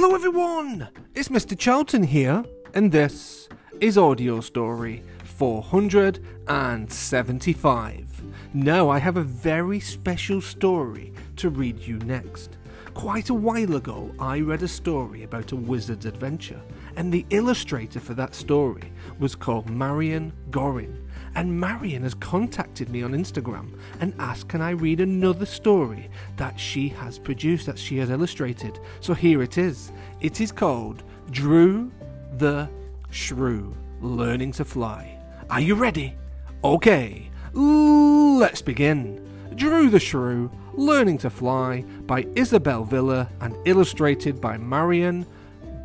Hello, everyone! It's Mr. Charlton here, and this is Audio Story 475. Now, I have a very special story to read you next. Quite a while ago, I read a story about a wizard's adventure, and the illustrator for that story was called Marion Gorin. And Marion has contacted me on Instagram and asked can I read another story that she has produced, that she has illustrated. So here it is. It is called Drew the Shrew Learning to Fly. Are you ready? Okay, let's begin. Drew the Shrew Learning to Fly by Isabel Villa and illustrated by Marion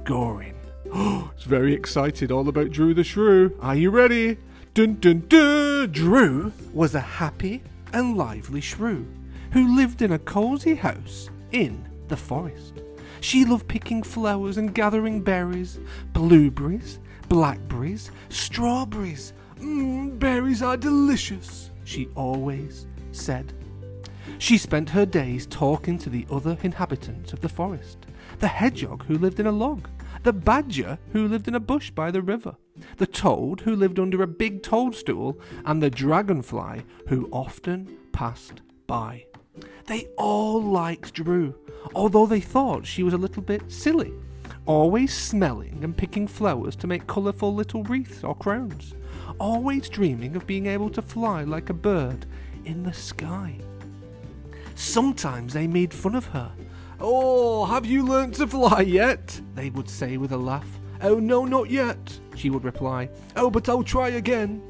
Gorin. Oh, it's very excited all about Drew the Shrew. Are you ready? Dun dun dun! Drew was a happy and lively shrew who lived in a cosy house in the forest. She loved picking flowers and gathering berries, blueberries, blackberries, strawberries. Mmm, berries are delicious, she always said. She spent her days talking to the other inhabitants of the forest the hedgehog who lived in a log, the badger who lived in a bush by the river, the toad who lived under a big toadstool, and the dragonfly who often passed by. They all liked Drew, although they thought she was a little bit silly, always smelling and picking flowers to make colourful little wreaths or crowns, always dreaming of being able to fly like a bird in the sky. Sometimes they made fun of her. Oh, have you learnt to fly yet? They would say with a laugh. Oh, no, not yet, she would reply. Oh, but I'll try again.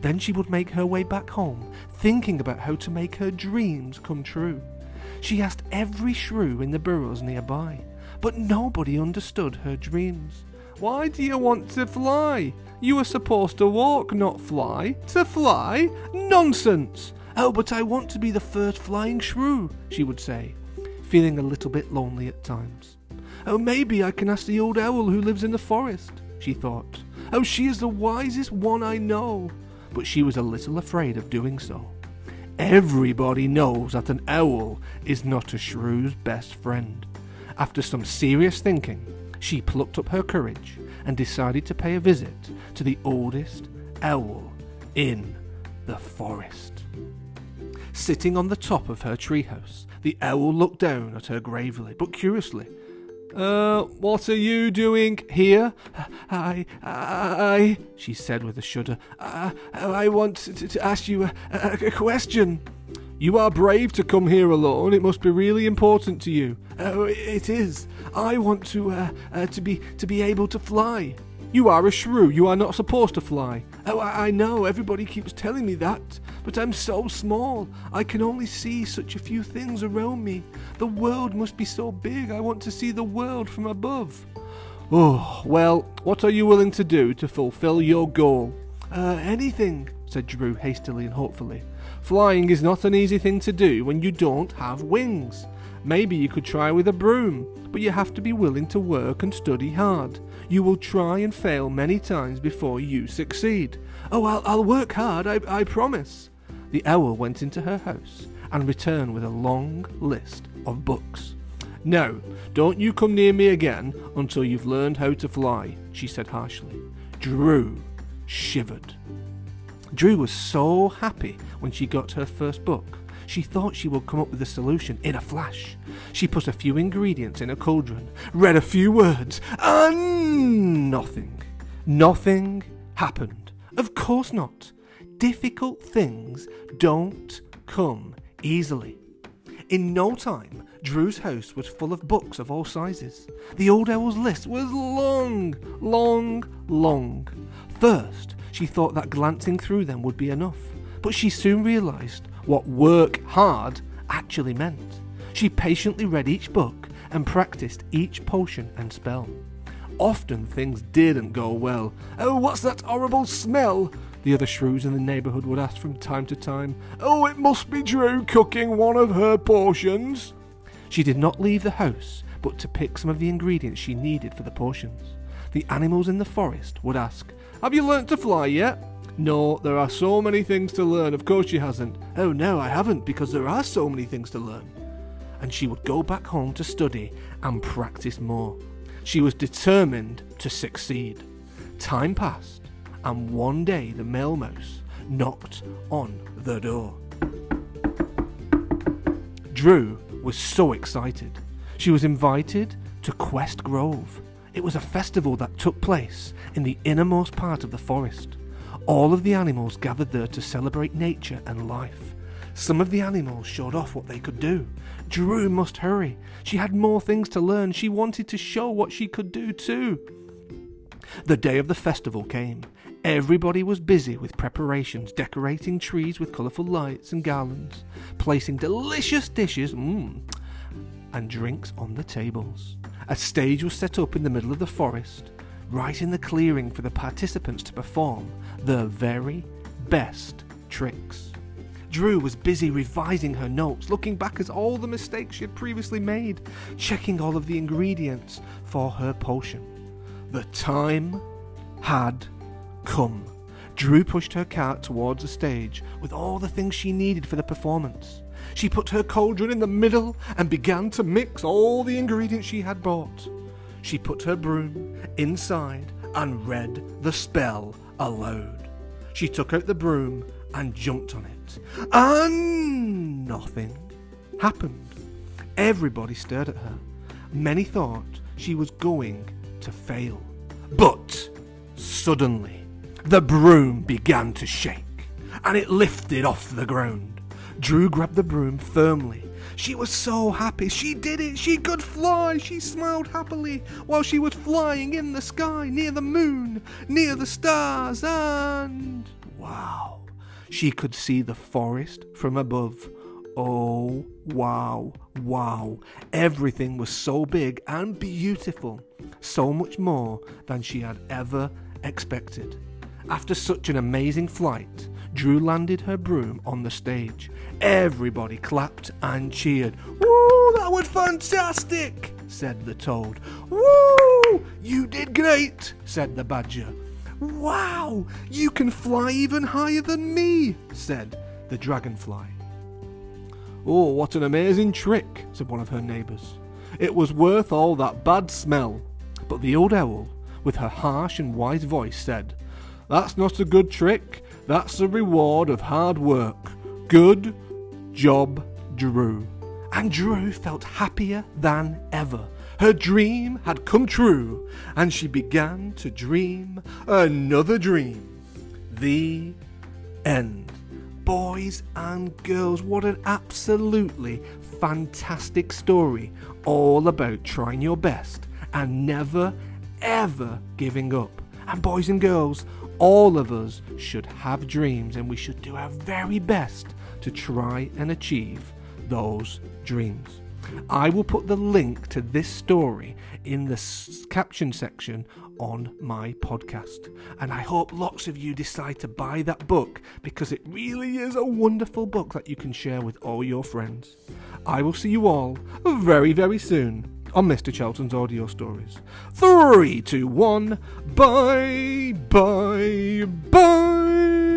Then she would make her way back home, thinking about how to make her dreams come true. She asked every shrew in the burrows nearby, but nobody understood her dreams. Why do you want to fly? You are supposed to walk, not fly. To fly? Nonsense! Oh, but I want to be the first flying shrew, she would say, feeling a little bit lonely at times. Oh, maybe I can ask the old owl who lives in the forest, she thought. Oh, she is the wisest one I know. But she was a little afraid of doing so. Everybody knows that an owl is not a shrew's best friend. After some serious thinking, she plucked up her courage and decided to pay a visit to the oldest owl in the forest. Sitting on the top of her treehouse, the owl looked down at her gravely but curiously. Uh, what are you doing here? I, I, she said with a shudder. I, I want to, to ask you a, a, question. You are brave to come here alone. It must be really important to you. Oh, it is. I want to, uh, uh, to be, to be able to fly. You are a shrew. You are not supposed to fly. Oh, I, I know. Everybody keeps telling me that. But I'm so small. I can only see such a few things around me. The world must be so big. I want to see the world from above. Oh, well, what are you willing to do to fulfill your goal? Uh, anything, said Drew hastily and hopefully. Flying is not an easy thing to do when you don't have wings. Maybe you could try with a broom, but you have to be willing to work and study hard. You will try and fail many times before you succeed. Oh, I'll, I'll work hard, I, I promise. The owl went into her house and returned with a long list of books. Now, don't you come near me again until you've learned how to fly, she said harshly. Drew shivered. Drew was so happy when she got her first book. She thought she would come up with a solution in a flash. She put a few ingredients in a cauldron, read a few words, and nothing. Nothing happened. Of course not difficult things don't come easily. In no time, Drew's house was full of books of all sizes. The old owl's list was long, long, long. First, she thought that glancing through them would be enough, but she soon realised what work hard actually meant. She patiently read each book and practiced each potion and spell. Often things didn't go well. Oh, what's that horrible smell? The other shrews in the neighbourhood would ask from time to time. Oh, it must be Drew cooking one of her portions. She did not leave the house, but to pick some of the ingredients she needed for the portions. The animals in the forest would ask, Have you learnt to fly yet? No, there are so many things to learn. Of course she hasn't. Oh, no, I haven't, because there are so many things to learn. And she would go back home to study and practice more. She was determined to succeed. Time passed, and one day the mail mouse knocked on the door. Drew was so excited. She was invited to Quest Grove. It was a festival that took place in the innermost part of the forest. All of the animals gathered there to celebrate nature and life. Some of the animals showed off what they could do. Drew must hurry. She had more things to learn. She wanted to show what she could do too. The day of the festival came. Everybody was busy with preparations, decorating trees with colourful lights and garlands, placing delicious dishes mm, and drinks on the tables. A stage was set up in the middle of the forest, right in the clearing for the participants to perform their very best tricks. Drew was busy revising her notes, looking back at all the mistakes she had previously made, checking all of the ingredients for her potion. The time had come. Drew pushed her cart towards the stage with all the things she needed for the performance. She put her cauldron in the middle and began to mix all the ingredients she had bought. She put her broom inside and read the spell aloud. She took out the broom and jumped on it. And nothing happened. Everybody stared at her. Many thought she was going to fail. But suddenly, the broom began to shake, and it lifted off the ground. Drew grabbed the broom firmly. She was so happy. She did it. She could fly. She smiled happily while she was flying in the sky near the moon, near the stars, and. Wow! She could see the forest from above. Oh, wow, wow. Everything was so big and beautiful, so much more than she had ever expected. After such an amazing flight, Drew landed her broom on the stage. Everybody clapped and cheered. Woo, that was fantastic, said the toad. Woo, you did great, said the badger. Wow, you can fly even higher than me, said the dragonfly. Oh, what an amazing trick, said one of her neighbours. It was worth all that bad smell. But the old owl, with her harsh and wise voice, said, that's not a good trick. That's the reward of hard work. Good job, Drew. And Drew felt happier than ever. Her dream had come true, and she began to dream another dream. The end. Boys and girls, what an absolutely fantastic story, all about trying your best and never, ever giving up. And boys and girls, all of us should have dreams and we should do our very best to try and achieve those dreams. I will put the link to this story in the s- caption section on my podcast. And I hope lots of you decide to buy that book because it really is a wonderful book that you can share with all your friends. I will see you all very, very soon Oh, on Mr. Charlton's audio stories. Three, two, one, bye, bye, bye.